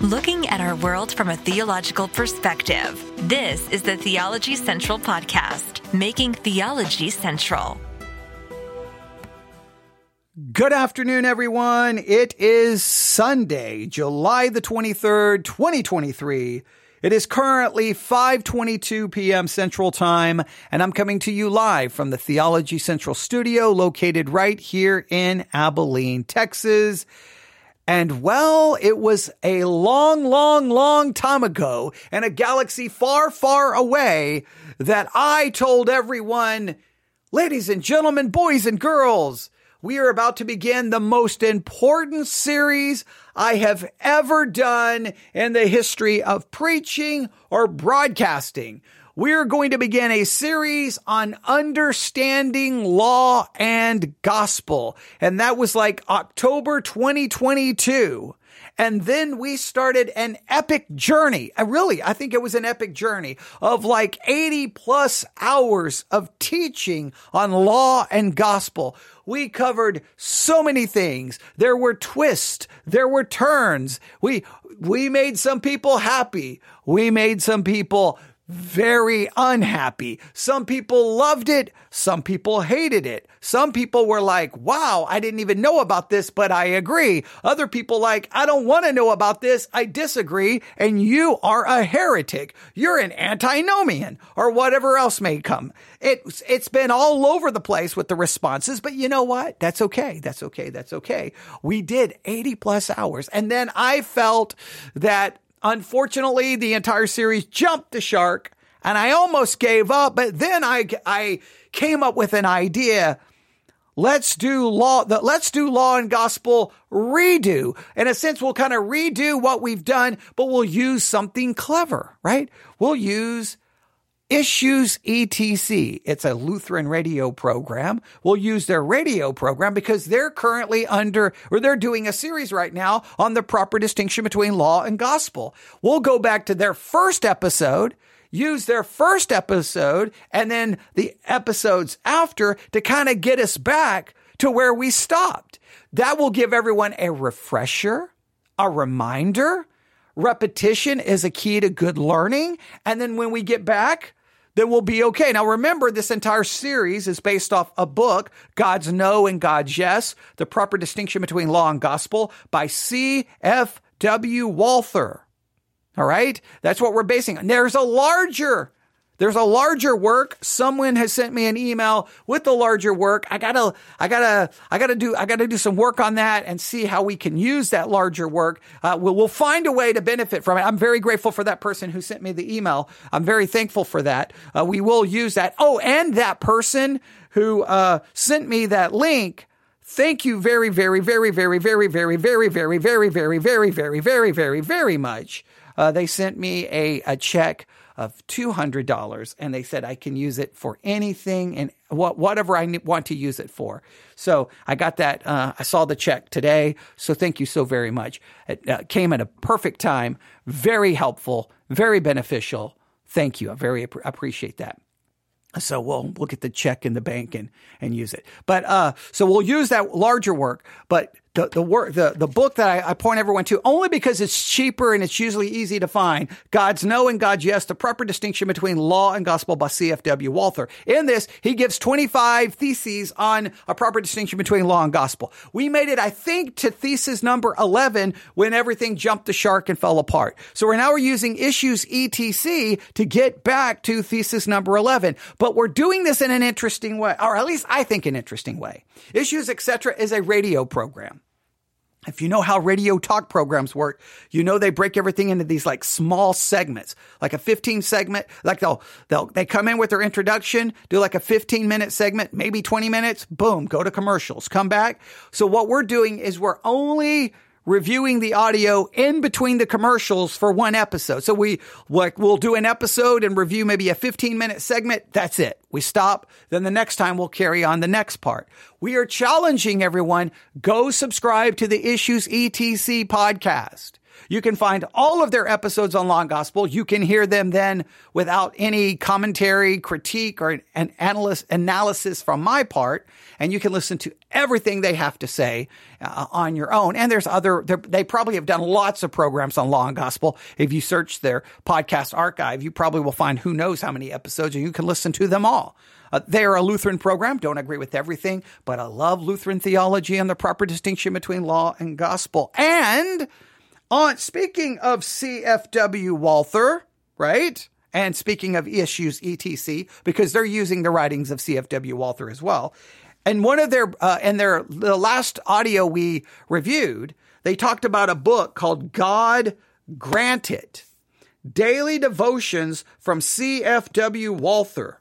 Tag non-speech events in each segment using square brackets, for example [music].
looking at our world from a theological perspective. This is the Theology Central Podcast, making theology central. Good afternoon, everyone. It is Sunday, July the 23rd, 2023. It is currently 5:22 p.m. Central Time, and I'm coming to you live from the Theology Central studio located right here in Abilene, Texas. And well, it was a long, long, long time ago in a galaxy far, far away that I told everyone, ladies and gentlemen, boys and girls, we are about to begin the most important series I have ever done in the history of preaching or broadcasting. We're going to begin a series on understanding law and gospel. And that was like October 2022. And then we started an epic journey. I really, I think it was an epic journey of like 80 plus hours of teaching on law and gospel. We covered so many things. There were twists. There were turns. We, we made some people happy. We made some people very unhappy. Some people loved it. Some people hated it. Some people were like, wow, I didn't even know about this, but I agree. Other people like, I don't want to know about this. I disagree. And you are a heretic. You're an antinomian or whatever else may come. It's, it's been all over the place with the responses, but you know what? That's okay. That's okay. That's okay. We did 80 plus hours. And then I felt that Unfortunately, the entire series jumped the shark and I almost gave up, but then I, I came up with an idea. Let's do law, let's do law and gospel redo. In a sense, we'll kind of redo what we've done, but we'll use something clever, right? We'll use Issues ETC. It's a Lutheran radio program. We'll use their radio program because they're currently under, or they're doing a series right now on the proper distinction between law and gospel. We'll go back to their first episode, use their first episode, and then the episodes after to kind of get us back to where we stopped. That will give everyone a refresher, a reminder. Repetition is a key to good learning. And then when we get back, then we'll be okay. Now remember, this entire series is based off a book, God's No and God's Yes, The Proper Distinction Between Law and Gospel by C.F.W. Walther. All right. That's what we're basing on. There's a larger there's a larger work. Someone has sent me an email with the larger work. I gotta, I gotta, I gotta do, I gotta do some work on that and see how we can use that larger work. Uh, we'll, we'll find a way to benefit from it. I'm very grateful for that person who sent me the email. I'm very thankful for that. Uh, we will use that. Oh, and that person who uh, sent me that link. Thank you very, very, very, very, very, very, very, very, very, very, very, very, very, very, very much. Uh, they sent me a, a check of $200 and they said I can use it for anything and what, whatever I want to use it for. So I got that. Uh, I saw the check today. So thank you so very much. It uh, came at a perfect time. Very helpful, very beneficial. Thank you. I very ap- appreciate that. So we'll we'll get the check in the bank and and use it. But uh, so we'll use that larger work. But the the work the the book that I, I, point everyone to only because it's cheaper and it's usually easy to find. God's no and God's yes: the proper distinction between law and gospel by C.F.W. Walther. In this, he gives twenty five theses on a proper distinction between law and gospel. We made it, I think, to thesis number eleven when everything jumped the shark and fell apart. So we're now we're using issues etc to get back to thesis number eleven. But we're doing this in an interesting way, or at least I think an interesting way. Issues etc. is a radio program. If you know how radio talk programs work, you know they break everything into these like small segments, like a 15 segment, like they'll, they'll, they come in with their introduction, do like a 15 minute segment, maybe 20 minutes, boom, go to commercials, come back. So what we're doing is we're only reviewing the audio in between the commercials for one episode. So we like we'll do an episode and review maybe a 15 minute segment. That's it. We stop. Then the next time we'll carry on the next part. We are challenging everyone. Go subscribe to the Issues ETC podcast. You can find all of their episodes on Law and Gospel. You can hear them then without any commentary, critique, or an analysis, analysis from my part. And you can listen to everything they have to say uh, on your own. And there's other, they probably have done lots of programs on Law and Gospel. If you search their podcast archive, you probably will find who knows how many episodes and you can listen to them all. Uh, they are a Lutheran program. Don't agree with everything, but I love Lutheran theology and the proper distinction between law and gospel. And on speaking of CFW Walther, right? And speaking of issues ETC, because they're using the writings of CFW Walther as well. And one of their, uh, and their, the last audio we reviewed, they talked about a book called God Grant It Daily Devotions from CFW Walther.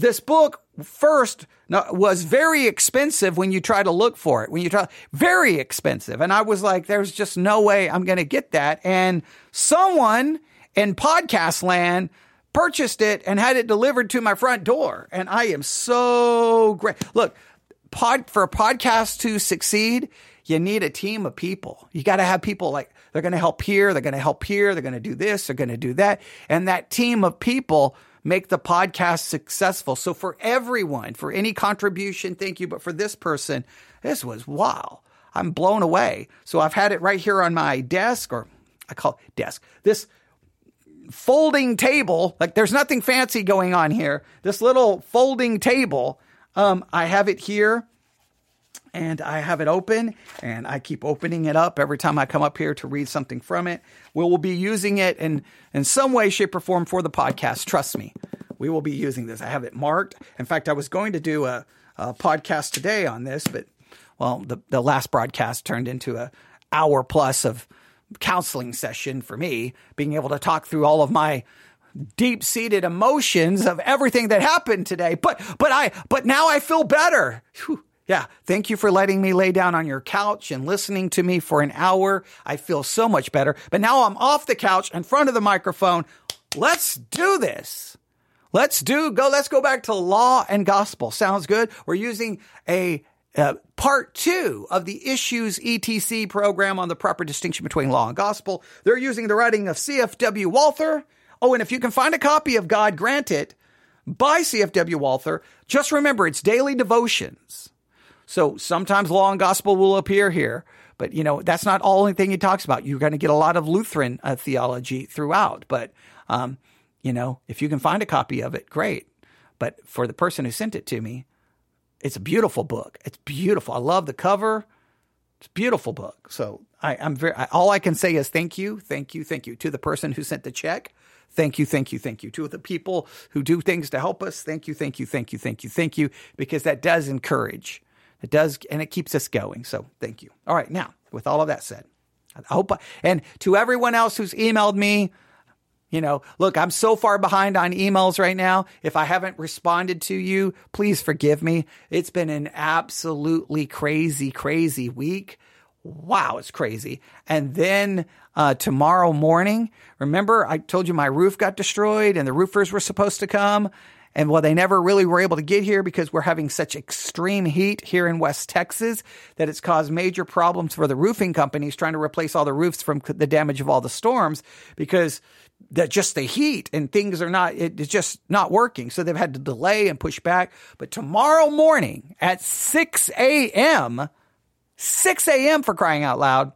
This book first was very expensive when you try to look for it. When you try, very expensive. And I was like, there's just no way I'm going to get that. And someone in podcast land purchased it and had it delivered to my front door. And I am so great. Look, pod, for a podcast to succeed, you need a team of people. You got to have people like they're going to help here, they're going to help here, they're going to do this, they're going to do that. And that team of people make the podcast successful. So for everyone, for any contribution, thank you. But for this person, this was wow. I'm blown away. So I've had it right here on my desk, or I call it desk. This folding table, like there's nothing fancy going on here. This little folding table, um, I have it here and I have it open and I keep opening it up every time I come up here to read something from it. We will be using it in, in some way, shape, or form for the podcast. Trust me, we will be using this. I have it marked. In fact, I was going to do a, a podcast today on this, but well, the, the last broadcast turned into a hour plus of counseling session for me, being able to talk through all of my deep seated emotions of everything that happened today. But, but I, but now I feel better. Whew. Yeah. Thank you for letting me lay down on your couch and listening to me for an hour. I feel so much better. But now I'm off the couch in front of the microphone. Let's do this. Let's do go. Let's go back to law and gospel. Sounds good. We're using a uh, part two of the issues etc program on the proper distinction between law and gospel. They're using the writing of CFW Walther. Oh, and if you can find a copy of God Grant It by CFW Walther, just remember it's daily devotions. So sometimes law and gospel will appear here, but you know, that's not all the thing he talks about. You're going to get a lot of Lutheran uh, theology throughout, but, um, you know, if you can find a copy of it, great. But for the person who sent it to me, it's a beautiful book. It's beautiful. I love the cover. It's a beautiful book. So I, am very, I, all I can say is thank you, thank you, thank you to the person who sent the check. Thank you, thank you, thank you to the people who do things to help us. Thank you, thank you, thank you, thank you, thank you, because that does encourage it does, and it keeps us going. So thank you. All right. Now, with all of that said, I hope, I, and to everyone else who's emailed me, you know, look, I'm so far behind on emails right now. If I haven't responded to you, please forgive me. It's been an absolutely crazy, crazy week. Wow, it's crazy. And then uh, tomorrow morning, remember I told you my roof got destroyed and the roofers were supposed to come. And well, they never really were able to get here because we're having such extreme heat here in West Texas that it's caused major problems for the roofing companies trying to replace all the roofs from the damage of all the storms because that just the heat and things are not, it's just not working. So they've had to delay and push back. But tomorrow morning at 6 a.m., 6 a.m. for crying out loud,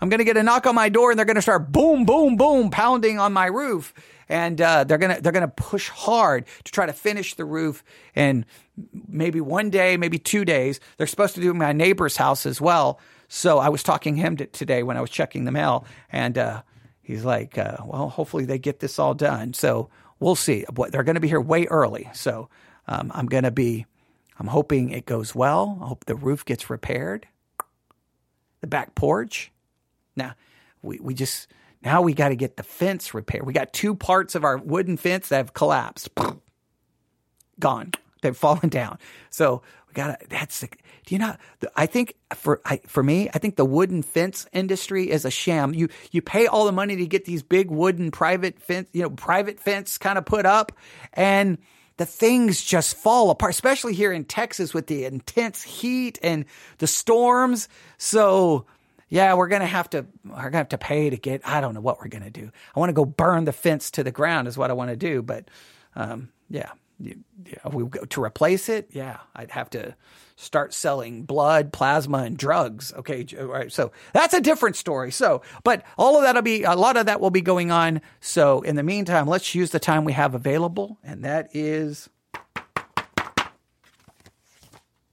I'm going to get a knock on my door and they're going to start boom, boom, boom, pounding on my roof and uh, they're gonna they're gonna push hard to try to finish the roof and maybe one day, maybe two days. They're supposed to do my neighbor's house as well. So I was talking to him today when I was checking the mail, and uh, he's like, uh, "Well, hopefully they get this all done." So we'll see. They're going to be here way early, so um, I'm going to be. I'm hoping it goes well. I hope the roof gets repaired. The back porch. Now, we we just now we got to get the fence repaired. We got two parts of our wooden fence that have collapsed. [sniffs] Gone. They've fallen down. So we got to, that's, do you know, I think for, I, for me, I think the wooden fence industry is a sham. You, you pay all the money to get these big wooden private fence, you know, private fence kind of put up and, the things just fall apart, especially here in Texas with the intense heat and the storms. So yeah, we're gonna have to we're gonna have to pay to get. I don't know what we're gonna do. I want to go burn the fence to the ground is what I want to do. But um, yeah, yeah, we go to replace it. Yeah, I'd have to start selling blood, plasma, and drugs. Okay, right. So that's a different story. So, but all of that'll be a lot of that will be going on. So in the meantime, let's use the time we have available, and that is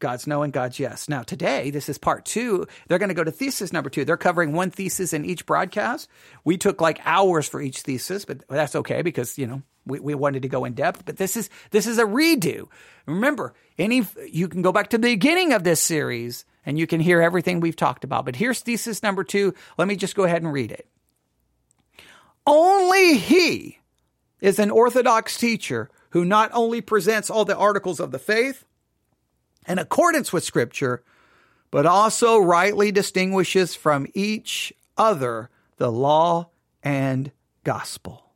God's no and God's yes. Now, today, this is part two. They're going to go to thesis number two. They're covering one thesis in each broadcast. We took like hours for each thesis, but that's okay because, you know, we, we wanted to go in depth. But this is, this is a redo. Remember, any, you can go back to the beginning of this series and you can hear everything we've talked about. But here's thesis number two. Let me just go ahead and read it. Only he is an Orthodox teacher who not only presents all the articles of the faith, in accordance with Scripture, but also rightly distinguishes from each other the law and gospel.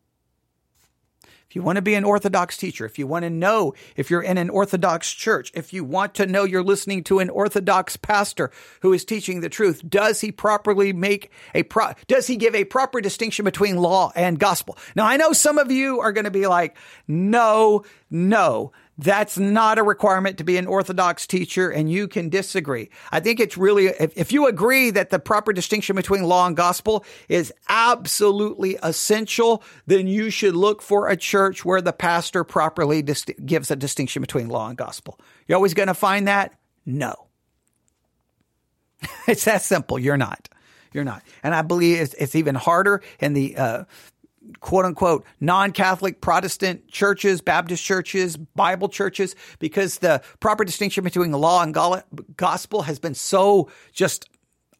If you want to be an Orthodox teacher, if you want to know if you're in an Orthodox church, if you want to know you're listening to an Orthodox pastor who is teaching the truth, does he properly make a pro, does he give a proper distinction between law and gospel? Now, I know some of you are going to be like, no, no, that's not a requirement to be an Orthodox teacher, and you can disagree. I think it's really, if, if, you agree that the proper distinction between law and gospel is absolutely essential, then you should look for a church where the pastor properly dis- gives a distinction between law and gospel. You're always going to find that? No. [laughs] it's that simple. You're not. You're not. And I believe it's, it's even harder in the uh, quote unquote non-Catholic Protestant churches, Baptist churches, Bible churches, because the proper distinction between law and gospel has been so just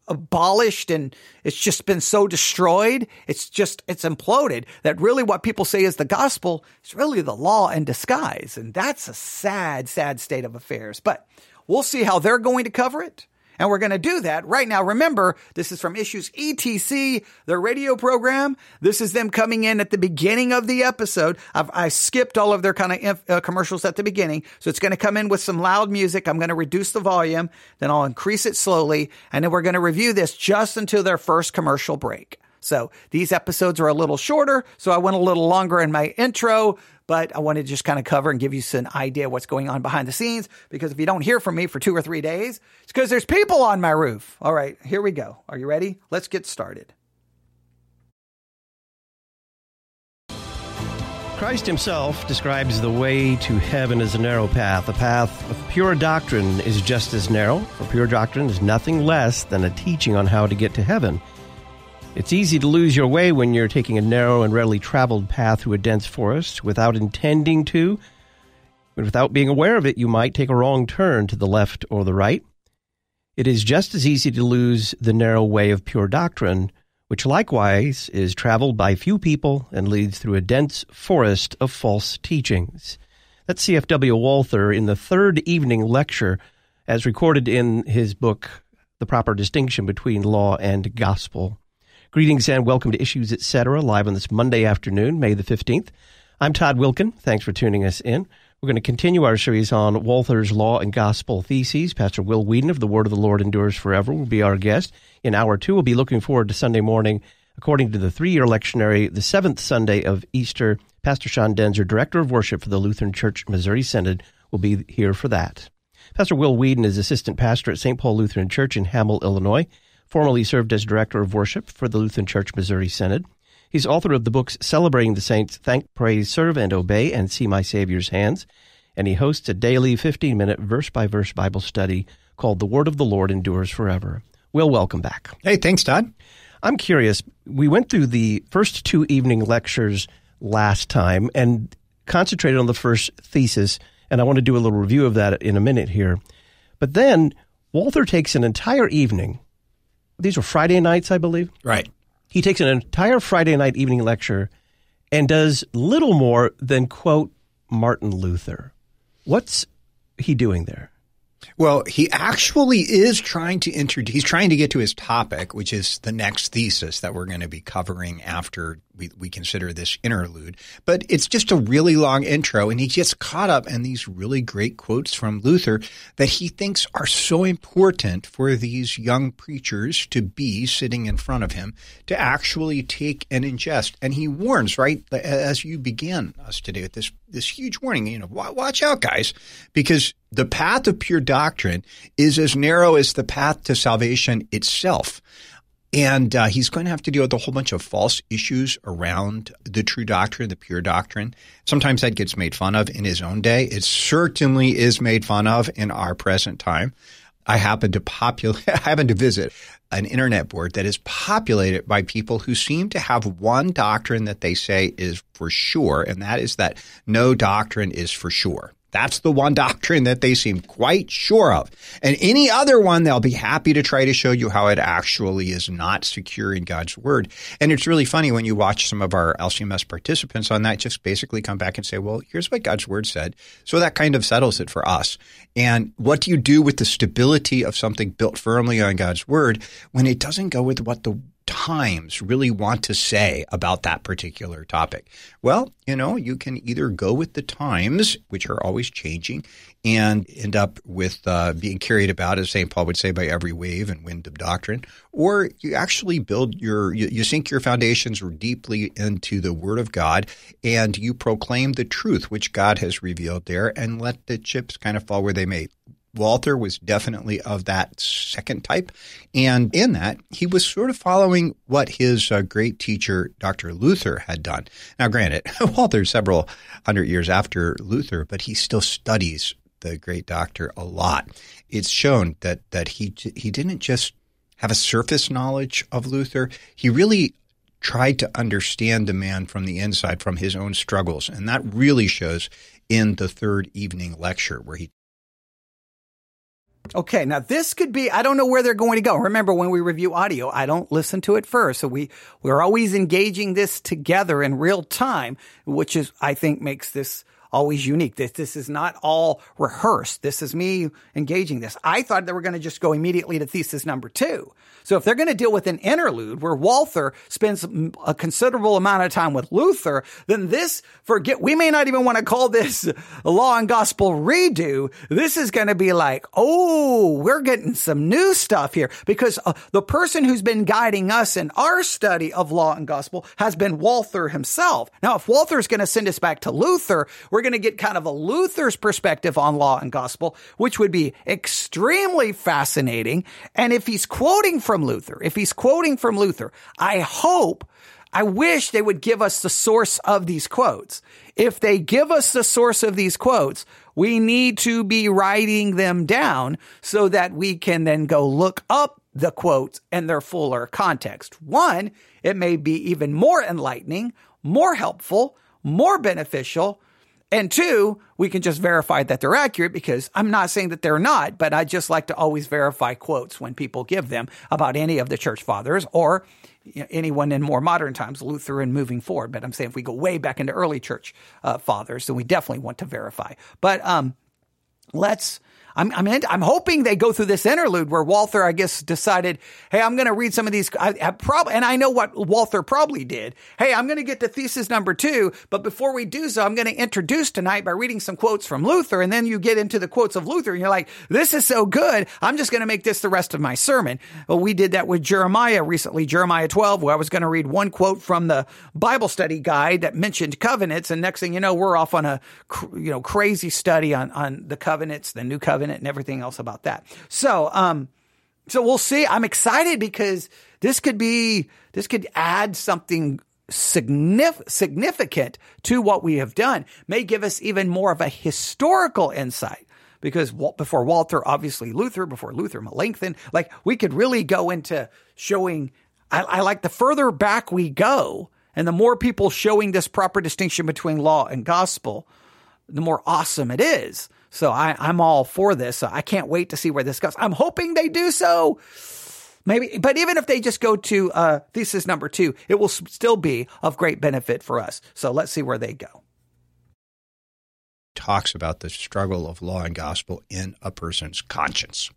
abolished and it's just been so destroyed. It's just, it's imploded that really what people say is the gospel is really the law in disguise. And that's a sad, sad state of affairs. But we'll see how they're going to cover it. And we're going to do that right now. Remember, this is from Issues ETC, their radio program. This is them coming in at the beginning of the episode. I've, i skipped all of their kind of inf- uh, commercials at the beginning. So it's going to come in with some loud music. I'm going to reduce the volume, then I'll increase it slowly. And then we're going to review this just until their first commercial break. So these episodes are a little shorter. So I went a little longer in my intro but I wanted to just kind of cover and give you some idea what's going on behind the scenes. Because if you don't hear from me for two or three days, it's because there's people on my roof. All right, here we go. Are you ready? Let's get started. Christ himself describes the way to heaven as a narrow path. The path of pure doctrine is just as narrow, for pure doctrine is nothing less than a teaching on how to get to heaven. It's easy to lose your way when you're taking a narrow and readily traveled path through a dense forest without intending to. But without being aware of it, you might take a wrong turn to the left or the right. It is just as easy to lose the narrow way of pure doctrine, which likewise is traveled by few people and leads through a dense forest of false teachings. That's C.F.W. Walther in the third evening lecture, as recorded in his book, The Proper Distinction Between Law and Gospel. Greetings and welcome to Issues Etc. live on this Monday afternoon, May the 15th. I'm Todd Wilken. Thanks for tuning us in. We're going to continue our series on Walther's Law and Gospel Theses. Pastor Will Weedon of The Word of the Lord Endures Forever will be our guest. In hour two, we'll be looking forward to Sunday morning. According to the three-year lectionary, the seventh Sunday of Easter, Pastor Sean Daenzer, Director of Worship for the Lutheran Church Missouri Synod, will be here for that. Pastor Will Weedon is Assistant Pastor at St. Paul Lutheran Church in Hamel, Illinois formerly served as director of worship for the Lutheran Church Missouri Synod. He's author of the books Celebrating the Saints, Thank, Praise, Serve, and Obey, and See My Savior's Hands. And he hosts a daily 15 minute verse by verse Bible study called The Word of the Lord Endures Forever. Will, welcome back. Hey, thanks, Todd. I'm curious. We went through the first two evening lectures last time and concentrated on the first thesis, and I want to do a little review of that in a minute here. But then Walther takes an entire evening these were Friday nights, I believe. Right. He takes an entire Friday night evening lecture and does little more than quote Martin Luther. What's he doing there? Well, he actually is trying to introduce, he's trying to get to his topic, which is the next thesis that we're going to be covering after we, we consider this interlude. But it's just a really long intro, and he gets caught up in these really great quotes from Luther that he thinks are so important for these young preachers to be sitting in front of him to actually take and ingest. And he warns, right, as you begin us today with this this huge warning, you know, watch out, guys, because the path of pure doctrine is as narrow as the path to salvation itself. And uh, he's going to have to deal with a whole bunch of false issues around the true doctrine, the pure doctrine. Sometimes that gets made fun of in his own day. It certainly is made fun of in our present time. I happen to populate, [laughs] I happen to visit an internet board that is populated by people who seem to have one doctrine that they say is for sure, and that is that no doctrine is for sure. That's the one doctrine that they seem quite sure of. And any other one, they'll be happy to try to show you how it actually is not secure in God's word. And it's really funny when you watch some of our LCMS participants on that just basically come back and say, well, here's what God's word said. So that kind of settles it for us. And what do you do with the stability of something built firmly on God's word when it doesn't go with what the times really want to say about that particular topic? Well, you know, you can either go with the times, which are always changing, and end up with uh, being carried about, as St. Paul would say, by every wave and wind of doctrine, or you actually build your, you, you sink your foundations deeply into the Word of God and you proclaim the truth which God has revealed there and let the chips kind of fall where they may. Walther was definitely of that second type. And in that, he was sort of following what his uh, great teacher, Dr. Luther, had done. Now, granted, [laughs] Walther's several hundred years after Luther, but he still studies the great doctor a lot. It's shown that, that he, he didn't just have a surface knowledge of Luther. He really tried to understand the man from the inside, from his own struggles. And that really shows in the third evening lecture where he Okay, now this could be, I don't know where they're going to go. Remember when we review audio, I don't listen to it first. So we, we're always engaging this together in real time, which is, I think makes this always unique. This, this is not all rehearsed. This is me engaging this. I thought they were going to just go immediately to thesis number two. So if they're going to deal with an interlude where Walther spends a considerable amount of time with Luther, then this, forget, we may not even want to call this [laughs] law and gospel redo. This is going to be like, oh, we're getting some new stuff here because uh, the person who's been guiding us in our study of law and gospel has been Walther himself. Now, if Walther is going to send us back to Luther, we're going to get kind of a Luther's perspective on law and gospel, which would be extremely fascinating. And if he's quoting from Luther, if he's quoting from Luther, I hope I wish they would give us the source of these quotes. If they give us the source of these quotes, we need to be writing them down so that we can then go look up the quotes and their fuller context. One, it may be even more enlightening, more helpful, more beneficial and two, we can just verify that they're accurate because I'm not saying that they're not, but I just like to always verify quotes when people give them about any of the church fathers or anyone in more modern times, Luther and moving forward. But I'm saying if we go way back into early church uh, fathers, then we definitely want to verify. But um, let's I'm, I'm, I'm hoping they go through this interlude where Walther, I guess, decided, Hey, I'm going to read some of these. I, I probably, and I know what Walther probably did. Hey, I'm going to get to thesis number two, but before we do so, I'm going to introduce tonight by reading some quotes from Luther. And then you get into the quotes of Luther and you're like, this is so good. I'm just going to make this the rest of my sermon. Well, we did that with Jeremiah recently, Jeremiah 12, where I was going to read one quote from the Bible study guide that mentioned covenants. And next thing you know, we're off on a, you know, crazy study on, on the covenants, the new covenant covenant and everything else about that. So, um, so we'll see. I'm excited because this could be, this could add something significant, significant to what we have done, may give us even more of a historical insight. Because before Walther, obviously Luther, before Luther, Melanchthon, like we could really go into showing. I, I like the further back we go, and the more people showing this proper distinction between law and gospel, the more awesome it is. So I, I'm all for this. So I can't wait to see where this goes. I'm hoping they do so. Maybe, but even if they just go to uh, thesis number two, it will still be of great benefit for us. So let's see where they go. Talks about the struggle of law and gospel in a person's conscience.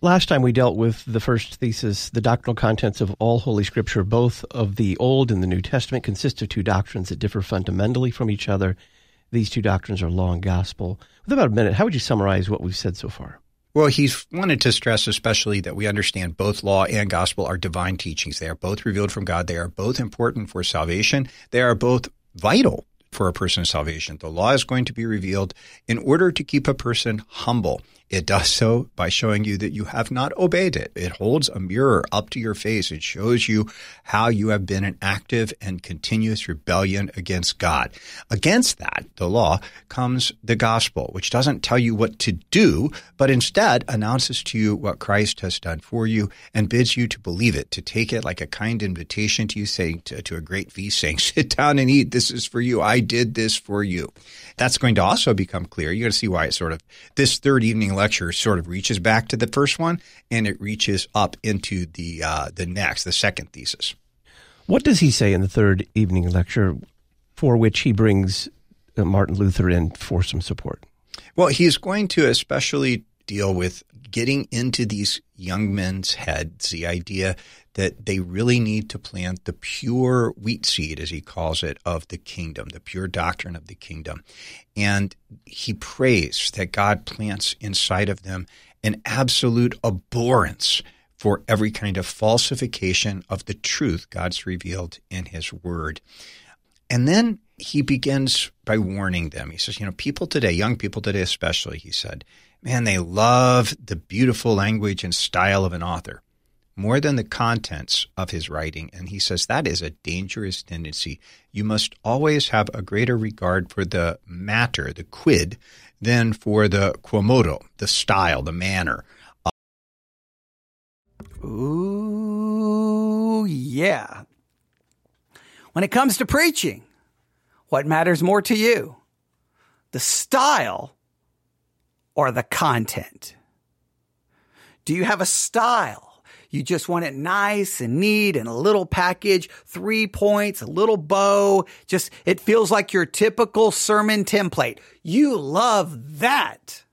Last time we dealt with the first thesis, the doctrinal contents of all Holy Scripture, both of the Old and the New Testament, consist of two doctrines that differ fundamentally from each other. These two doctrines are law and gospel. With about a minute, how would you summarize what we've said so far? Well, he's wanted to stress especially that we understand both law and gospel are divine teachings. They are both revealed from God. They are both important for salvation. They are both vital for a person's salvation. The law is going to be revealed in order to keep a person humble. It does so by showing you that you have not obeyed it. It holds a mirror up to your face. It shows you how you have been an active and continuous rebellion against God. Against that, the law, comes the gospel, which doesn't tell you what to do, but instead announces to you what Christ has done for you and bids you to believe it, to take it like a kind invitation to you, saying to, to a great feast, saying, [laughs] sit down and eat. This is for you. I did this for you. That's going to also become clear. You're going to see why it sort of, this third evening lecture sort of reaches back to the first one and it reaches up into the, uh, the next, the second thesis. What does he say in the third evening lecture for which he brings uh, Martin Luther in for some support? Well, he's going to especially deal with getting into these young men's heads the idea that they really need to plant the pure wheat seed, as he calls it, of the kingdom, the pure doctrine of the kingdom. And he prays that God plants inside of them an absolute abhorrence for every kind of falsification of the truth God's revealed in his word. And then he begins by warning them. He says, you know, people today, young people today especially, he said, man, they love the beautiful language and style of an author more than the contents of his writing. And he says that is a dangerous tendency. You must always have a greater regard for the matter, the quid, than for the quomodo, the style, the manner. Ooh, yeah. When it comes to preaching, what matters more to you? The style or the content? Do you have a style? You just want it nice and neat and a little package, three points, a little bow. Just, it feels like your typical sermon template. You love that.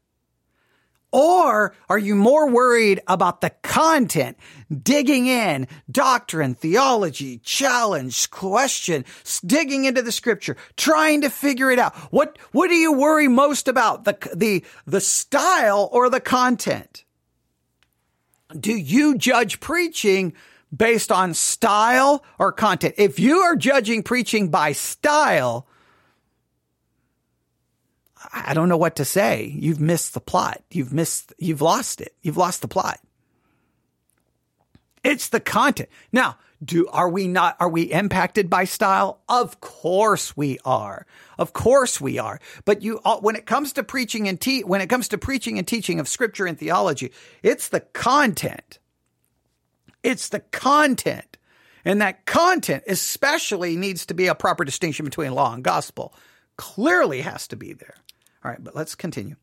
Or are you more worried about the content, digging in, doctrine, theology, challenge, question, digging into the scripture, trying to figure it out? What, what do you worry most about? The, the, the style or the content? Do you judge preaching based on style or content? If you are judging preaching by style, I don't know what to say. You've missed the plot. You've missed, you've lost it. You've lost the plot. It's the content. Now, do, are we not, are we impacted by style? Of course we are. Of course we are. But you, uh, when it comes to preaching and te- when it comes to preaching and teaching of scripture and theology, it's the content. It's the content. And that content especially needs to be a proper distinction between law and gospel. Clearly has to be there. All right, but let's continue.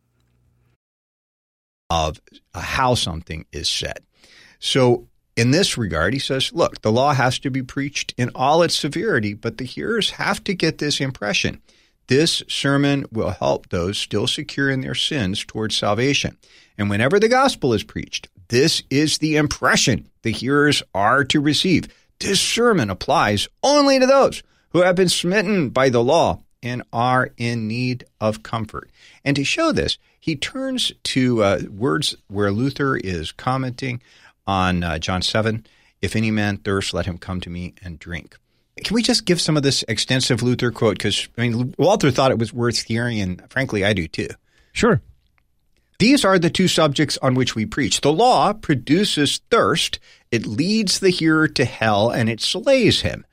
Of how something is said. So in this regard, he says, look, the law has to be preached in all its severity, but the hearers have to get this impression. This sermon will help those still secure in their sins towards salvation. And whenever the gospel is preached, this is the impression the hearers are to receive. This sermon applies only to those who have been smitten by the law and are in need of comfort. And to show this, he turns to uh, words where Luther is commenting on uh, John 7 If any man thirst, let him come to me and drink. Can we just give some of this extensive Luther quote? Because, I mean, Walther thought it was worth hearing, and frankly, I do too. Sure. These are the two subjects on which we preach. The law produces thirst, it leads the hearer to hell, and it slays him.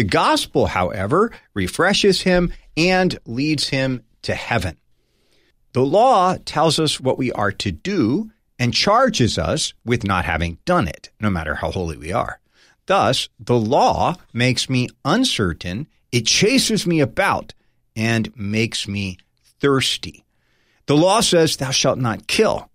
The gospel, however, refreshes him and leads him to heaven. The law tells us what we are to do, and charges us with not having done it, no matter how holy we are. Thus, the law makes me uncertain, it chases me about, and makes me thirsty. The law says, Thou shalt not kill.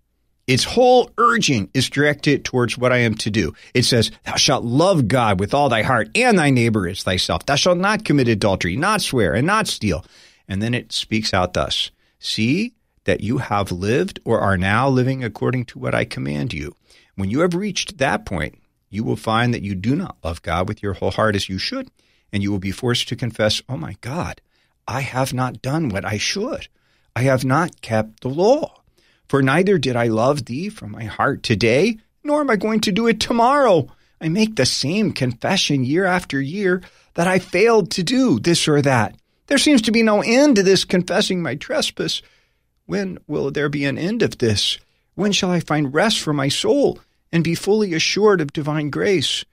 Its whole urging is directed towards what I am to do. It says, Thou shalt love God with all thy heart and thy neighbor as thyself. Thou shalt not commit adultery, not swear, and not steal. And then it speaks out thus See, that you have lived or are now living according to what I command you. When you have reached that point, you will find that you do not love God with your whole heart as you should, and you will be forced to confess, Oh my God, I have not done what I should. I have not kept the law. For neither did I love thee from my heart today, nor am I going to do it tomorrow. I make the same confession year after year that I failed to do this or that. There seems to be no end to this confessing my trespass. When will there be an end of this? When shall I find rest for my soul and be fully assured of divine grace?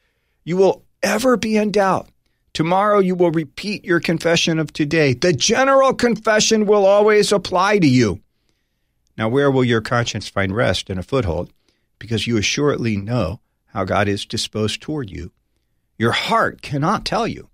You will ever be in doubt. Tomorrow you will repeat your confession of today. The general confession will always apply to you. Now, where will your conscience find rest and a foothold? Because you assuredly know how God is disposed toward you. Your heart cannot tell you,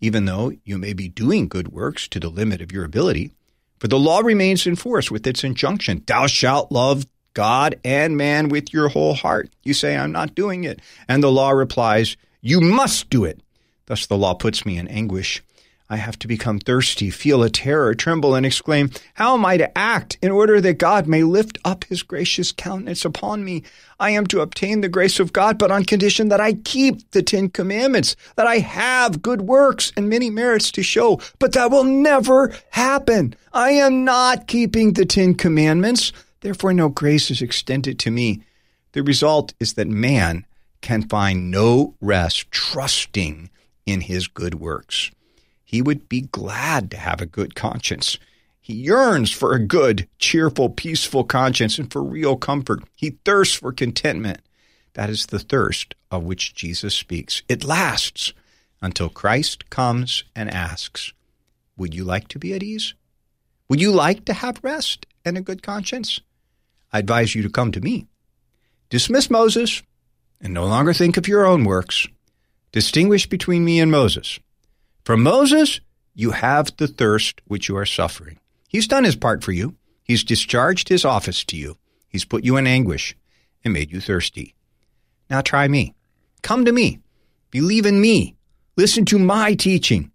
even though you may be doing good works to the limit of your ability. For the law remains in force with its injunction Thou shalt love God and man with your whole heart. You say, I'm not doing it. And the law replies, You must do it. Thus the law puts me in anguish. I have to become thirsty, feel a terror, tremble, and exclaim, How am I to act in order that God may lift up his gracious countenance upon me? I am to obtain the grace of God, but on condition that I keep the Ten Commandments, that I have good works and many merits to show. But that will never happen. I am not keeping the Ten Commandments. Therefore, no grace is extended to me. The result is that man can find no rest trusting in his good works. He would be glad to have a good conscience. He yearns for a good, cheerful, peaceful conscience and for real comfort. He thirsts for contentment. That is the thirst of which Jesus speaks. It lasts until Christ comes and asks, Would you like to be at ease? Would you like to have rest and a good conscience? I advise you to come to me. Dismiss Moses and no longer think of your own works. Distinguish between me and Moses. From Moses, you have the thirst which you are suffering. He's done his part for you. He's discharged his office to you. He's put you in anguish and made you thirsty. Now try me. Come to me. Believe in me. Listen to my teaching.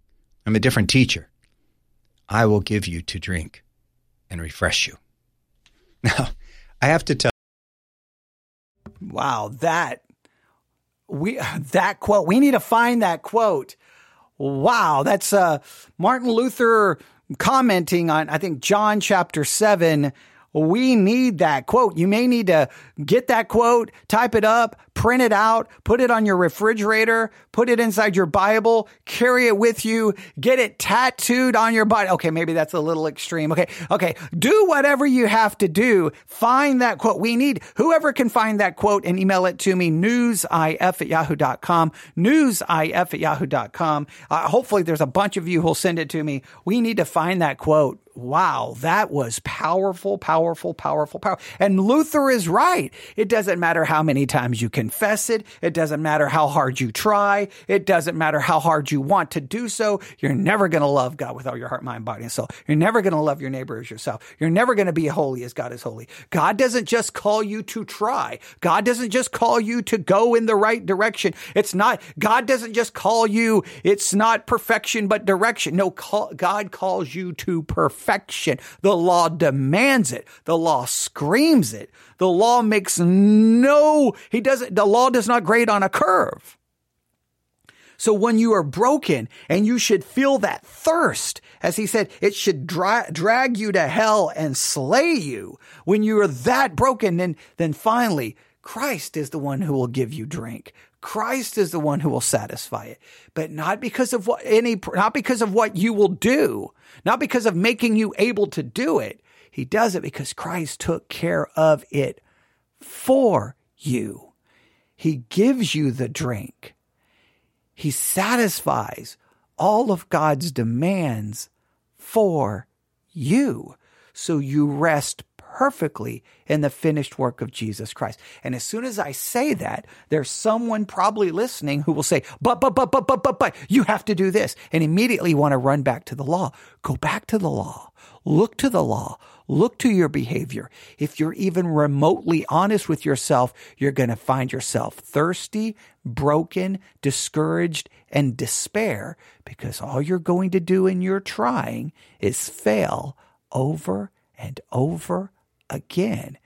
I'm a different teacher. I will give you to drink and refresh you. [laughs] Now, I have to tell. Wow, that we that quote. We need to find that quote Wow, that's uh, Martin Luther commenting on, I think, John chapter 7. We need that quote. You may need to get that quote, type it up, print it out, put it on your refrigerator, put it inside your Bible, carry it with you, get it tattooed on your body. Okay, maybe that's a little extreme. Okay, okay, do whatever you have to do. Find that quote. We need whoever can find that quote and email it to me, newsif at yahoo.com, newsif at yahoo.com. Uh, hopefully there's a bunch of you who'll send it to me. We need to find that quote wow, that was powerful, powerful, powerful, powerful. And Luther is right. It doesn't matter how many times you confess it. It doesn't matter how hard you try. It doesn't matter how hard you want to do so. You're never going to love God with all your heart, mind, body, and soul. You're never going to love your neighbor as yourself. You're never going to be holy as God is holy. God doesn't just call you to try. God doesn't just call you to go in the right direction. It's not, God doesn't just call you, it's not perfection, but direction. No, call, God calls you to perfection. The law demands it. The law screams it. The law makes no, he doesn't, the law does not grade on a curve. So when you are broken and you should feel that thirst, as he said, it should dra- drag you to hell and slay you. When you are that broken, then, then finally, Christ is the one who will give you drink. Christ is the one who will satisfy it, but not because of what any, not because of what you will do, not because of making you able to do it. He does it because Christ took care of it for you. He gives you the drink. He satisfies all of God's demands for you. So you rest perfectly in the finished work of Jesus Christ. And as soon as I say that, there's someone probably listening who will say, but, but, but, but, but, but, but, you have to do this and immediately want to run back to the law. Go back to the law. Look to the law. Look to your behavior. If you're even remotely honest with yourself, you're going to find yourself thirsty, broken, discouraged, and despair because all you're going to do in your trying is fail over and over again.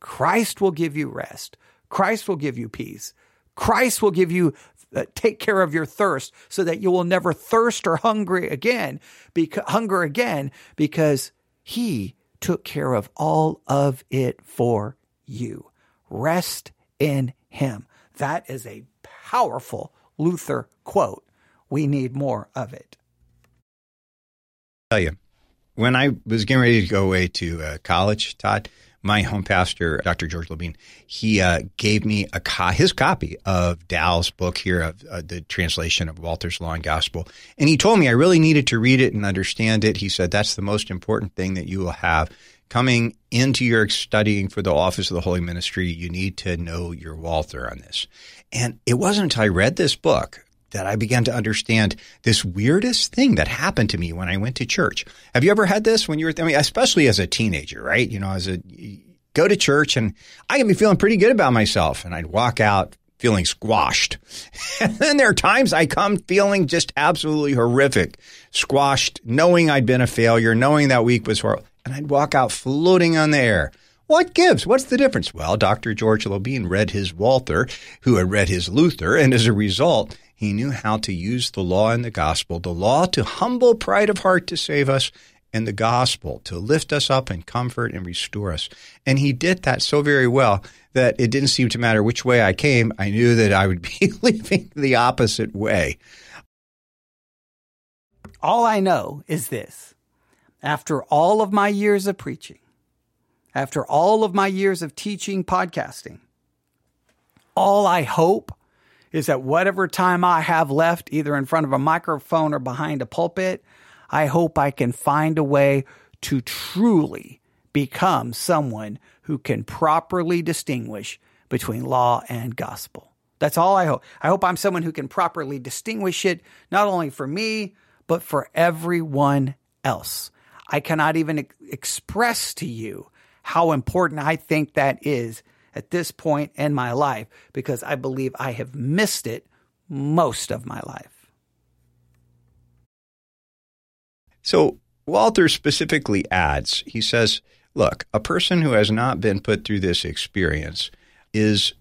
Christ will give you rest. Christ will give you peace. Christ will give you uh, take care of your thirst so that you will never thirst or hungry again, hunger again because he took care of all of it for you. Rest in him. That is a powerful Luther quote. We need more of it. tell you, when I was getting ready to go away to uh, college, Todd, my home pastor, Dr. George Levine, he uh, gave me a co- his copy of Dau's book here of uh, the translation of Walther's Law and Gospel, and he told me I really needed to read it and understand it. He said that's the most important thing that you will have coming into your studying for the office of the Holy Ministry. You need to know your Walter on this, and it wasn't until I read this book that I began to understand this weirdest thing that happened to me when I went to church. Have you ever had this when you were, I mean, especially as a teenager, right? You know, as a, go to church and I can be feeling pretty good about myself and I'd walk out feeling squashed. [laughs] and then there are times I come feeling just absolutely horrific, squashed, knowing I'd been a failure, knowing that week was horrible. And I'd walk out floating on the air. What gives? What's the difference? Well, Dr. George Lobine read his Walther, who had read his Luther, and as a result, he knew how to use the law and the gospel, the law to humble pride of heart to save us, and the gospel to lift us up and comfort and restore us. And he did that so very well that it didn't seem to matter which way I came. I knew that I would [laughs] be leaving the opposite way. All I know is this after all of my years of preaching, after all of my years of teaching podcasting, all I hope is that whatever time I have left, either in front of a microphone or behind a pulpit, I hope I can find a way to truly become someone who can properly distinguish between law and gospel. That's all I hope. I hope I'm someone who can properly distinguish it, not only for me, but for everyone else. I cannot even express to you how important I think that is at this point in my life because I believe I have missed it most of my life. So Walther specifically adds, he says, look, a person who has not been put through this experience is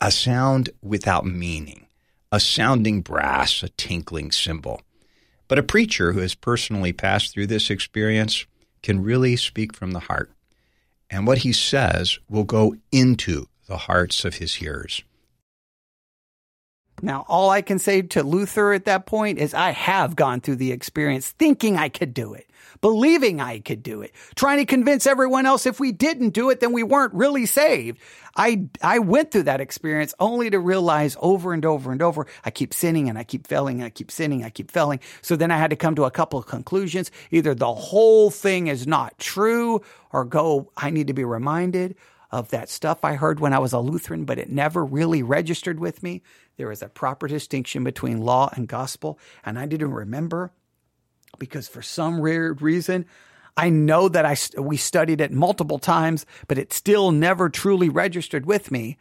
a sound without meaning, a sounding brass, a tinkling cymbal. But a preacher who has personally passed through this experience can really speak from the heart and what he says will go into the hearts of his hearers. Now, all I can say to Luther at that point is I have gone through the experience thinking I could do it, believing I could do it, trying to convince everyone else if we didn't do it, then we weren't really saved. I, I went through that experience only to realize over and over and over, I keep sinning and I keep failing, and I keep sinning, I keep failing. So then I had to come to a couple of conclusions. Either the whole thing is not true or go, I need to be reminded of that stuff I heard when I was a Lutheran, but it never really registered with me. There is a proper distinction between law and gospel. And I didn't remember because for some weird reason, I know that I, we studied it multiple times, but it still never truly registered with me.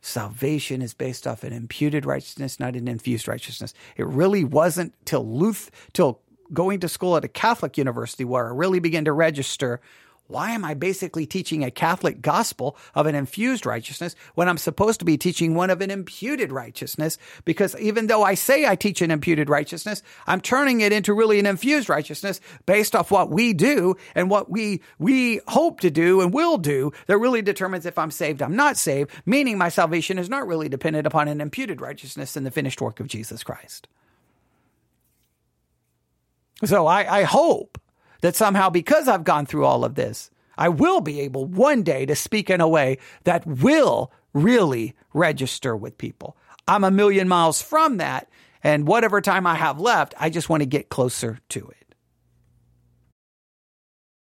Salvation is based off an imputed righteousness, not an infused righteousness. It really wasn't till Luth, till going to school at a Catholic university where I really began to register why am I basically teaching a Catholic gospel of an infused righteousness when I'm supposed to be teaching one of an imputed righteousness? Because even though I say I teach an imputed righteousness, I'm turning it into really an infused righteousness based off what we do and what we, we hope to do and will do that really determines if I'm saved, I'm not saved, meaning my salvation is not really dependent upon an imputed righteousness in the finished work of Jesus Christ. So I, I hope that somehow because I've gone through all of this, I will be able one day to speak in a way that will really register with people. I'm a million miles from that. And whatever time I have left, I just want to get closer to it.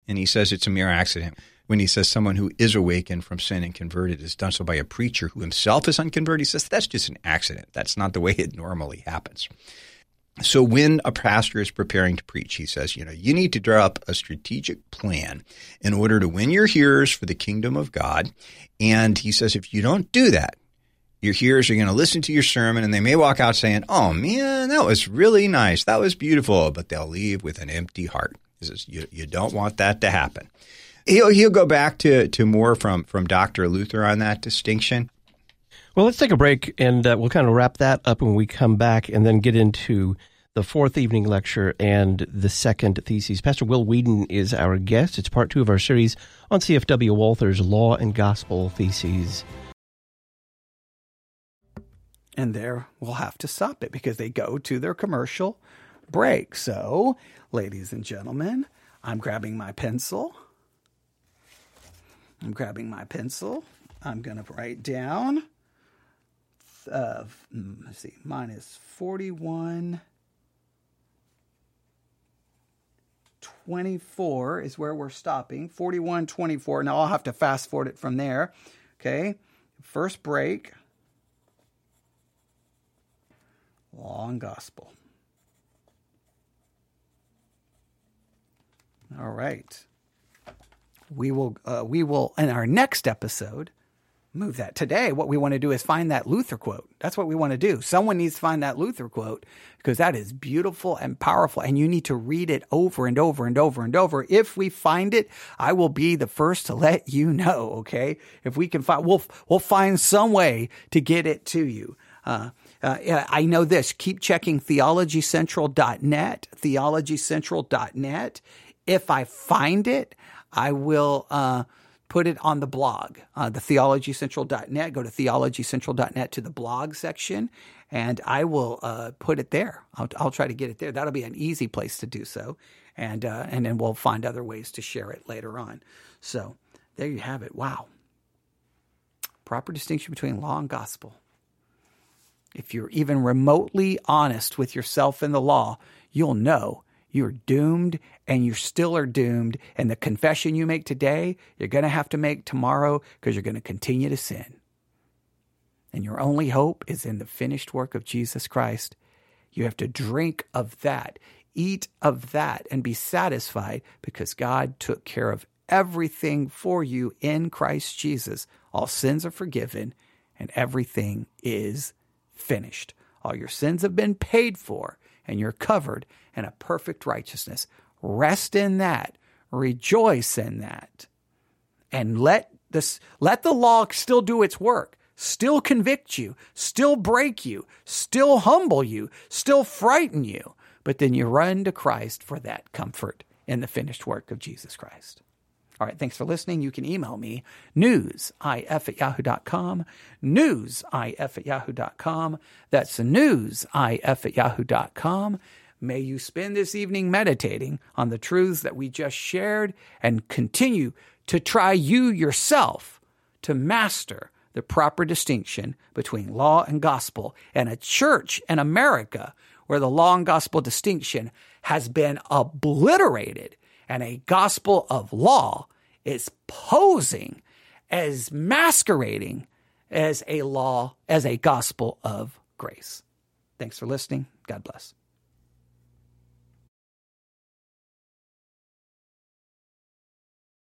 And he says it's a mere accident. When he says someone who is awakened from sin and converted is done so by a preacher who himself is unconverted, he says that's just an accident. That's not the way it normally happens. So when a pastor is preparing to preach, he says, you know, you need to draw up a strategic plan in order to win your hearers for the kingdom of God. And he says, if you don't do that, your hearers are going to listen to your sermon and they may walk out saying, oh man, that was really nice. That was beautiful. But they'll leave with an empty heart. He says, you, you don't want that to happen. He'll, he'll go back to, to more from, from Dr. Luther on that distinction. Well, let's take a break and uh, we'll kind of wrap that up when we come back and then get into the fourth evening lecture and the second thesis. Pastor Will Weedon is our guest. It's part two of our series on CFW Walther's Law and Gospel Theses. And there we'll have to stop it because they go to their commercial break. So, ladies and gentlemen, I'm grabbing my pencil. I'm grabbing my pencil. I'm going to write down. Uh, let's see, mine is 41. 24 is where we're stopping. 41, 24. Now I'll have to fast forward it from there. Okay. First break. Long gospel. All right. We will uh, we will in our next episode move that today. What we want to do is find that Luther quote. That's what we want to do. Someone needs to find that Luther quote because that is beautiful and powerful, and you need to read it over and over and over and over. If we find it, I will be the first to let you know. Okay, if we can find, we'll we'll find some way to get it to you. Uh, uh, I know this. Keep checking theologycentral.net, theologycentral.net. If I find it, I will uh, put it on the blog, uh, the theologycentral.net. Go to theologycentral.net to the blog section, and I will uh, put it there. I'll, I'll, try to get it there. That'll be an easy place to do so, and uh, and then we'll find other ways to share it later on. So there you have it. Wow. Proper distinction between law and gospel. If you're even remotely honest with yourself and the law, you'll know you're doomed and you still are doomed. And the confession you make today, you're going to have to make tomorrow because you're going to continue to sin. And your only hope is in the finished work of Jesus Christ. You have to drink of that, eat of that, and be satisfied because God took care of everything for you in Christ Jesus. All sins are forgiven and everything is finished. All your sins have been paid for, and you're covered in a perfect righteousness. Rest in that. Rejoice in that. And let this let the law still do its work. Still convict you, still break you, still humble you, still frighten you. But then you run to Christ for that comfort in the finished work of Jesus Christ. All right, thanks for listening. You can email me, newsif at yahoo.com, newsif at yahoo.com. That's newsif at yahoo.com. May you spend this evening meditating on the truths that we just shared and continue to try you yourself to master the proper distinction between law and gospel and a church in America where the law and gospel distinction has been obliterated and a gospel of law is posing as masquerading as a law, as a gospel of grace. Thanks for listening. God bless.